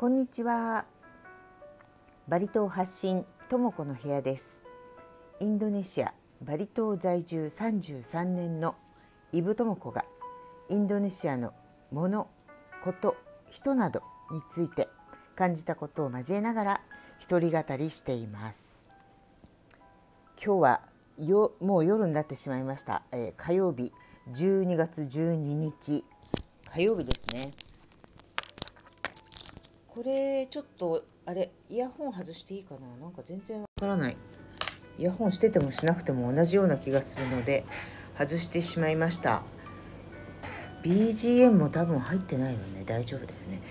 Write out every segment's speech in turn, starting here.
こんにちは。バリ島発信ともこの部屋です。インドネシアバリ島在住33年のイブともこがインドネシアのもの、こと、人などについて感じたことを交えながら一人語りしています。今日はよもう夜になってしまいました、えー、火曜日12月12日。火曜日ですね。これちょっとあれイヤホン外していいかな？なんか全然わからない。イヤホンしててもしなくても同じような気がするので外してしまいました。BGM も多分入ってないよね。大丈夫だよね。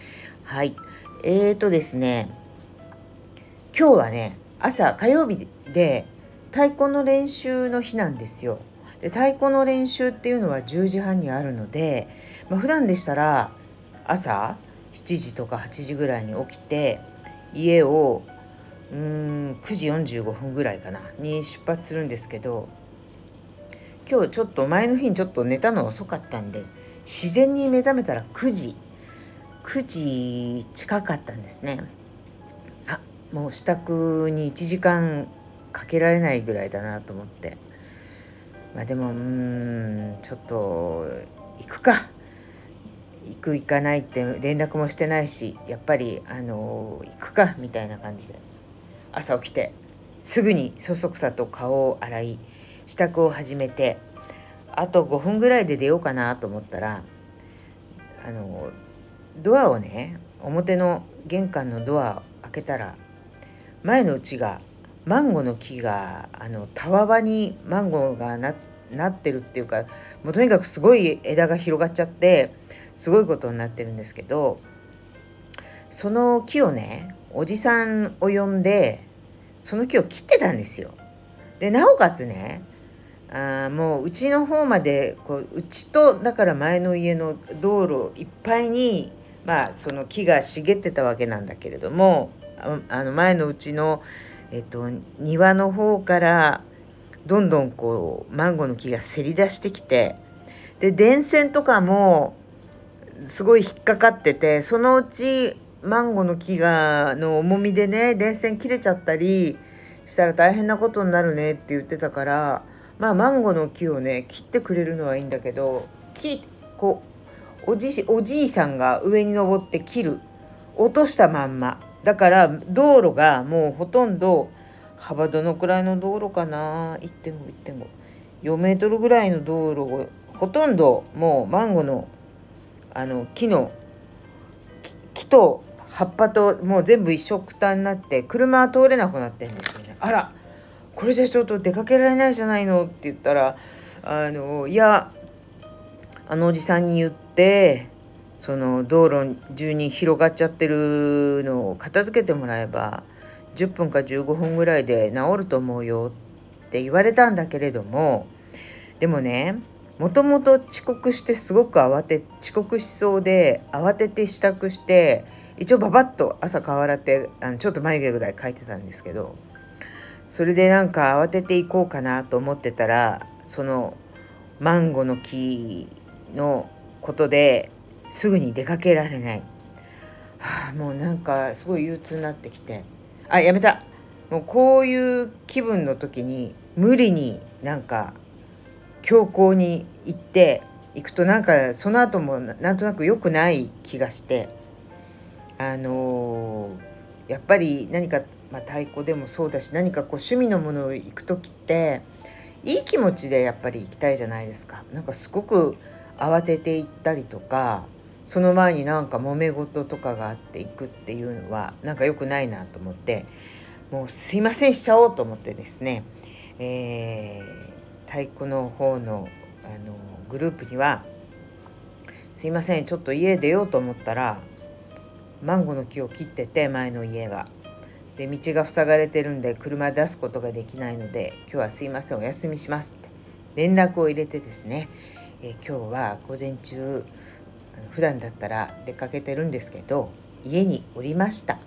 はい。えーとですね。今日はね朝火曜日で太鼓の練習の日なんですよ。で太鼓の練習っていうのは10時半にあるので、まあ、普段でしたら朝7時とか8時ぐらいに起きて家をうーん9時45分ぐらいかなに出発するんですけど今日ちょっと前の日にちょっと寝たの遅かったんで自然に目覚めたら9時9時近かったんですね。あもう支度に1時間かけられないぐらいだなと思って。まあでもうんちょっと行くか。行く行かないって連絡もしてないしやっぱりあの行くかみたいな感じで。朝起きてすぐにそそくさと顔を洗い支度を始めてあと5分ぐらいで出ようかなと思ったらあのドアをね表の玄関のドアを開けたら前のうちがマンゴーの木があのたわわにマンゴーがなってるっていうかもうとにかくすごい枝が広がっちゃってすごいことになってるんですけどその木をねおじさんを呼んでその木を切ってたんですよ。でなおかつねあもううちの方までこううちとだから前の家の道路いっぱいにまあその木が茂ってたわけなんだけれどもあの前のうちの、えっと、庭の方からどんどんこうマンゴーの木がせり出してきてで電線とかもすごい引っかかっててそのうちマンゴーの木がの重みでね電線切れちゃったりしたら大変なことになるねって言ってたからまあマンゴーの木をね切ってくれるのはいいんだけど木こうおじおじいさんが上に登って切る。落としたまんま。だから道路がもうほとんど幅どのくらいの道路かな？1.51.54メートルぐらいの道路をほとんどもうマンゴーのあの木の木と葉っぱともう全部一緒くたになって車は通れなくなってんですよね。あらこれじゃちょっと出かけられないじゃないのって言ったらあのいやあのおじさんに言ってその道路中に広がっちゃってるのを片付けてもらえば10分か15分ぐらいで治ると思うよって言われたんだけれどもでもねもともと遅刻してすごく慌て遅刻しそうで慌てて支度して一応ババッと朝顔洗ってあのちょっと眉毛ぐらい描いてたんですけどそれでなんか慌てていこうかなと思ってたらそのマンゴーの木のことですぐに出かけられない、はあ、もうなんかすごい憂鬱になってきて。あやめた。もうこういう気分の時に無理になんか強行に行って行くとなんかその後もなんとなく良くない気がしてあのー、やっぱり何か、まあ、太鼓でもそうだし何かこう趣味のものを行く時っていい気持ちでやっぱり行きたいじゃないですか。なんかすごく慌てて行ったりとかその前になんか揉め事とかがあって行くっていうのはなんか良くないなと思ってもうすいませんしちゃおうと思ってですね、えー、太鼓の方のあのグループには「すいませんちょっと家出ようと思ったらマンゴーの木を切ってて前の家が。で道が塞がれてるんで車出すことができないので今日はすいませんお休みしますって連絡を入れてですね、え、今日は午前中普段だったら出かけてるんですけど家におりました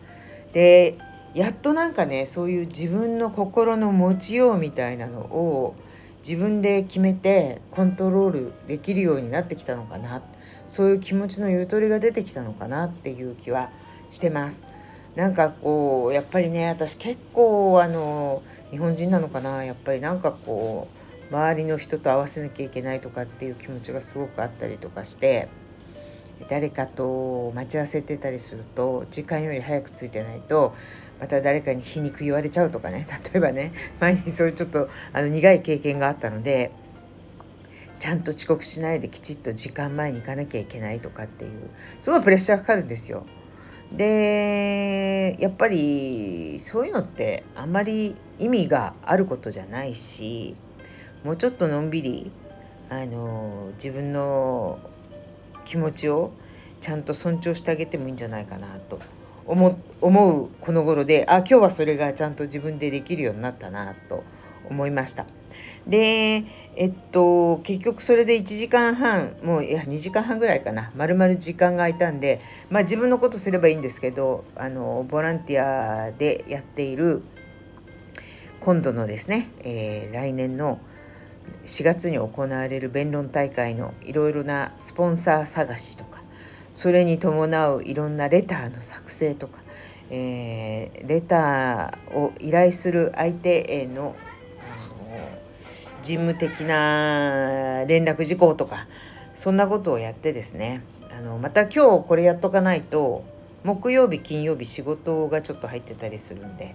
でやっとなんかねそういう自分の心の持ちようみたいなのを自分で決めてコントロールできるようになってきたのかな。そういう気持ちのゆとりが出てきたのかなっていう気はしてます。なんかこうやっぱりね私結構あの日本人なのかな。やっぱりなんかこう周りの人と合わせなきゃいけないとかっていう気持ちがすごくあったりとかして誰かと待ち合わせてたりすると時間より早く着いてないとまた誰かに皮肉言われちゃうとかね 例えばね前にそういうちょっとあの苦い経験があったのでちゃんと遅刻しないできちっと時間前に行かなきゃいけないとかっていうすごいプレッシャーかかるんですよ。でやっぱりそういうのってあんまり意味があることじゃないしもうちょっとのんびりあの自分の気持ちをちゃんと尊重してあげてもいいんじゃないかなと思うこの頃であ今日はそれがちゃんと自分でできるようになったなと思いました。でえっと結局それで1時間半もういや2時間半ぐらいかなまるまる時間が空いたんでまあ自分のことすればいいんですけどあのボランティアでやっている今度のですね、えー、来年の4月に行われる弁論大会のいろいろなスポンサー探しとかそれに伴ういろんなレターの作成とか、えー、レターを依頼する相手への事務的な連絡事項とかそんなことをやってですねあのまた今日これやっとかないと木曜日金曜日仕事がちょっと入ってたりするんで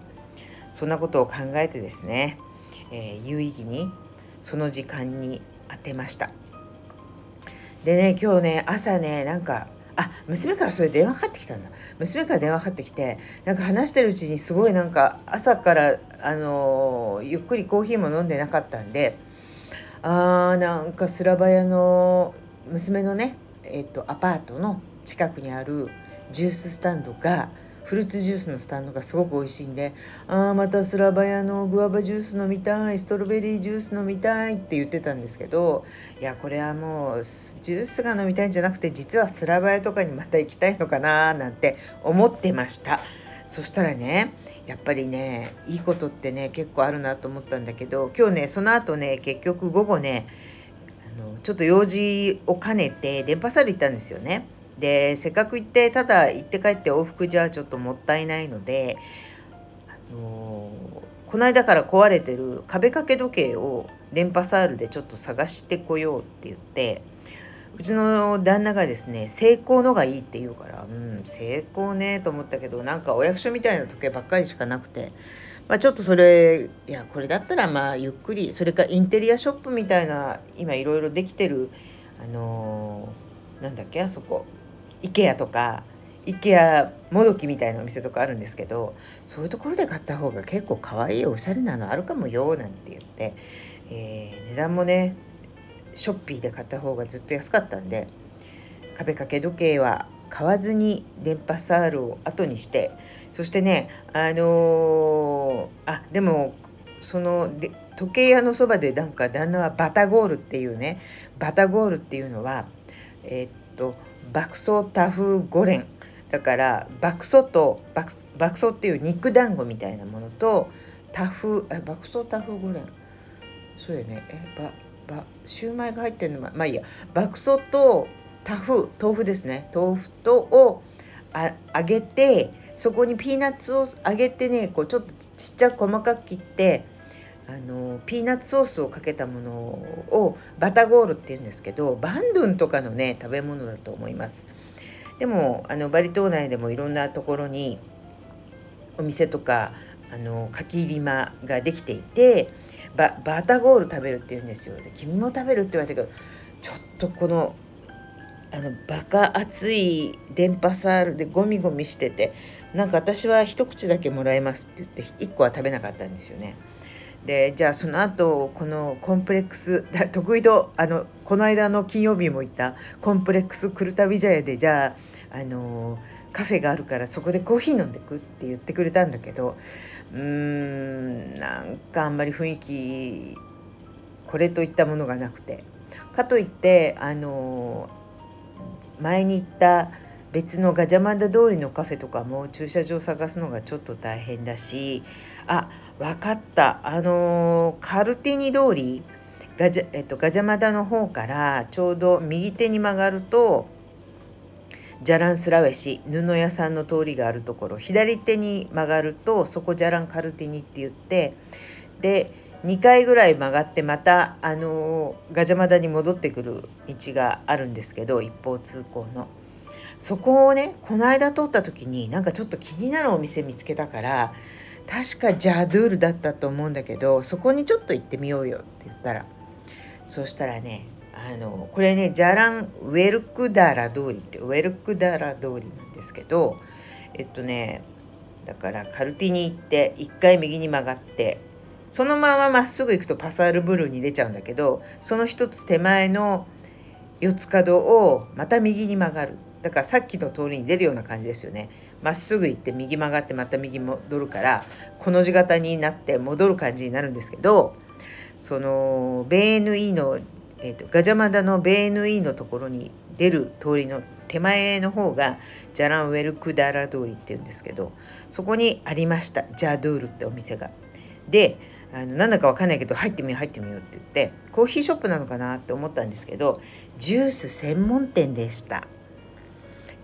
そんなことを考えてですね、えー、有意義にその時間に当てました。でね今日ね朝ねなんかあ娘からそれ電話かかってきたんだ。娘から電話かかってきてなんか話してるうちにすごいなんか朝からあのゆっくりコーヒーも飲んでなかったんであーなんかスラバヤの娘のね、えっと、アパートの近くにあるジューススタンドがフルーツジュースのスタンドがすごく美味しいんで「ああまたスラバヤのグアバジュース飲みたいストロベリージュース飲みたい」って言ってたんですけどいやこれはもうジュースが飲みたいんじゃなくて実はスラバヤとかにまた行きたいのかななんて思ってましたそしたらねやっぱりねいいことってね結構あるなと思ったんだけど今日ねその後ね結局午後ねあのちょっと用事を兼ねて電波サル行ったんですよね。でせっかく行ってただ行って帰って往復じゃちょっともったいないので、あのー、この間から壊れてる壁掛け時計を電波サールでちょっと探してこようって言ってうちの旦那がですね成功のがいいって言うからうん成功ねと思ったけどなんかお役所みたいな時計ばっかりしかなくて。まあ、ちょっとそれいやこれだったらまあゆっくりそれかインテリアショップみたいな今いろいろできてるあのー、なんだっけあそこ IKEA とか IKEA もどきみたいなお店とかあるんですけどそういうところで買った方が結構可愛いおしゃれなのあるかもよなんて言って、えー、値段もねショッピーで買った方がずっと安かったんで壁掛け時計は買わずに電波サールを後にしてそしてねあのー、あでもそので時計屋のそばでなんか旦那はバタゴールっていうねバタゴールっていうのはえー、っと爆走タフゴレンだから爆走と爆爆走っていう肉団子みたいなものとタフえ爆走タフゴレンそうやね。えばばシューマイが入ってるの？ままあいいや。爆走とタフ豆腐ですね。豆腐とをあ揚げてそこにピーナッツを揚げてねこうちょっとちっちゃく細かく切ってあのピーナッツソースをかけたものをバタゴールっていうんですけどバンドゥンとかのね食べ物だと思いますでもあのバリ島内でもいろんなところにお店とかあのかき入り間ができていてババタゴール食べるっていうんですよで君も食べるって言われたけどちょっとこのあのバカ熱い電波サールでゴミゴミしててなんか私は一口だけもらえますって言って1個は食べなかったんですよね。でじゃあその後このコンプレックス 得意とあのこの間の金曜日も言ったコンプレックスクルタビジャヤでじゃああのカフェがあるからそこでコーヒー飲んでくって言ってくれたんだけどうーんなんかあんまり雰囲気これといったものがなくて。かといってあの前に行った別のガジャマンダ通りのカフェとかも駐車場探すのがちょっと大変だしあ分かったあのー、カルティニ通りガジャ,、えっと、ガジャマダの方からちょうど右手に曲がるとジャランスラウェシ布屋さんの通りがあるところ左手に曲がるとそこジャランカルティニって言ってで2回ぐらい曲がってまたあのガジャマダに戻ってくる道があるんですけど一方通行の。そこをねこの間通った時になんかちょっと気になるお店見つけたから確かジャドゥールだったと思うんだけどそこにちょっと行ってみようよって言ったら。そしたらねあのこれねジャランウェルクダラ通りってウェルクダラ通りなんですけどえっとねだからカルティに行って1回右に曲がってそのまままっすぐ行くとパサールブルーに出ちゃうんだけどその一つ手前の四つ角をまた右に曲がる。だからさっきの通りに出るような感じですよねまっすぐ行って右曲がってまた右戻るからこの字型になって戻る感じになるんですけどそのベーヌイのえーと、ガジャマダのベーヌイのところに出る通りの手前の方がジャランウェルクダラ通りっていうんですけどそこにありましたジャドゥールってお店が。であのなんだか分かんないけど入ってみよう入ってみようって言ってコーヒーショップなのかなって思ったんですけどジュース専門店でした。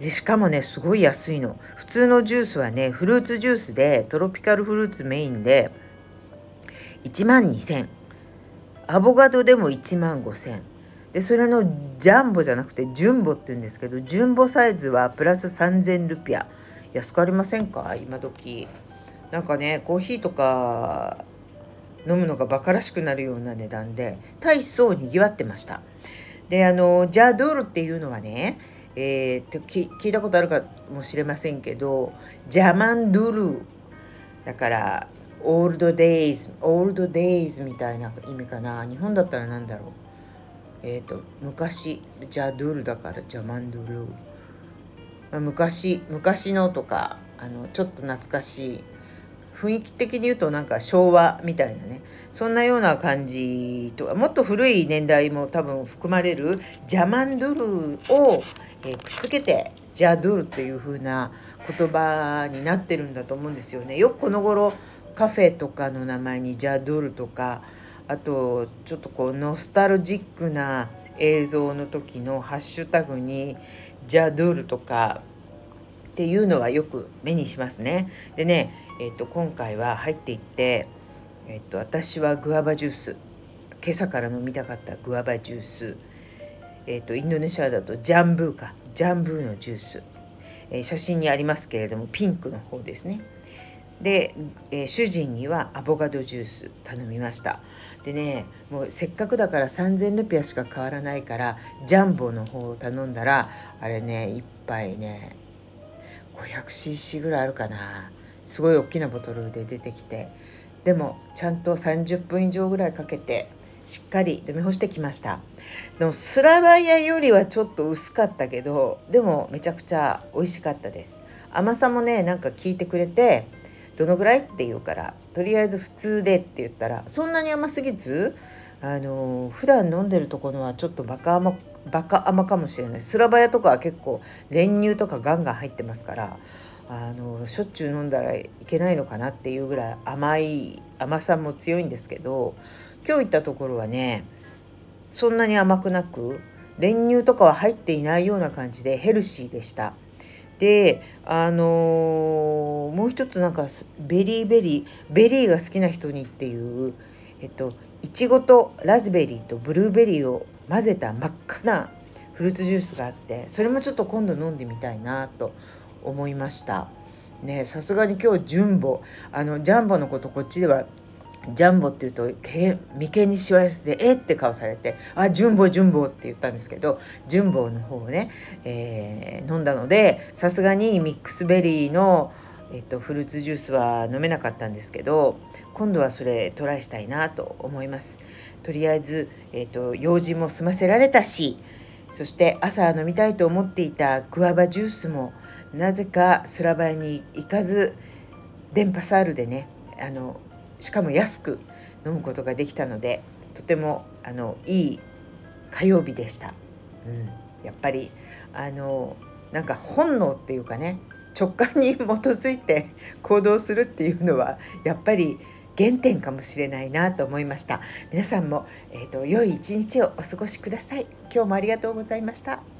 でしかもねすごい安いの。普通のジュースはねフルーツジュースでトロピカルフルーツメインで1万2000アボカドでも1万5,000でそれのジャンボじゃなくてジュンボって言うんですけどジュンボサイズはプラス3,000ルピア。安くありませんか？今時。なんかねコーヒーとか飲むのがバカらしくなるような値段で大層にぎわってました。であのジャドールっていうのはねえー、聞いたことあるかもしれませんけどジャマンドゥルだからオールドデイズオールドデイズみたいな意味かな。日本だったら何だろう。えっ、ー、と昔ジャドゥルだからジャマンドゥル、まあ、昔昔のとかあのちょっと懐かしい雰囲気的に言うとなんか昭和みたいなねそんなような感じとかもっと古い年代も多分含まれるジャマンドゥルを、えー、くっつけてジャドゥルっていう風な言葉になってるんだと思うんですよね。よくこの頃カフェとかの名前にジャドゥルとかあとちょっとこうノスタルジックな映像の時のハッシュタグにジャドゥルとかっていうのはよく目にしますね。でね、えー、と今回は入っていって、えー、と私はグアバジュース今朝から飲みたかったグアバジュース、えー、とインドネシアだとジャンブーかジャンブーのジュース、えー、写真にありますけれどもピンクの方ですね。で、えー、主人にはアボカドジュース頼みましたでねもうせっかくだから3,000ルピアしか変わらないからジャンボの方を頼んだらあれね1杯ね 500cc ぐらいあるかなすごい大きなボトルで出てきてでもちゃんと30分以上ぐらいかけてしっかり飲み干してきました。でもスラバイアよりはちょっと薄かったけどでもめちゃくちゃ美味しかったです。甘さもねなんか効いてくれてどのぐらいって言うからとりあえず普通でって言ったらそんなに甘すぎずあの普段飲んでるところはちょっとバカ甘バカ甘かもしれない。スラバヤとかは結構練乳とかガンガン入ってますからあのしょっちゅう飲んだらいけないのかなっていうぐらい甘い甘さも強いんですけど今日行ったところはねそんなに甘くなく練乳とかは入っていないような感じでヘルシーでした。であのー、もう一つなんかベリーベリーベリーが好きな人にっていうえっといちごとラズベリーとブルーベリーを混ぜた真っ赤なフルーツジュースがあってそれもちょっと今度飲んでみたいなと思いましたねさすがに今日ジュンボあのジャンボのことこっちではジャンボって言うと眉間にしわ寄せて「えっ?」て顔されて「あジュンボジュンボ」って言ったんですけどジュンボの方をね、えー、飲んだのでさすがにミックスベリーの、えっと、フルーツジュースは飲めなかったんですけど今度はそれトライしたいなと思います。とりあえず、えっと、用事も済ませられたしそして朝飲みたいと思っていたグアバジュースもなぜかスラバヤに行かず電波サールでねあのしかも安く飲むことができたのでとてもあのいい火曜日でした。うん、やっぱりあのなんか本能っていうかね直感に基づいて 行動するっていうのはやっぱり原点かもしれないなと思いました。皆さんも、えーと、良い一日をお過ごしください。今日もありがとうございました。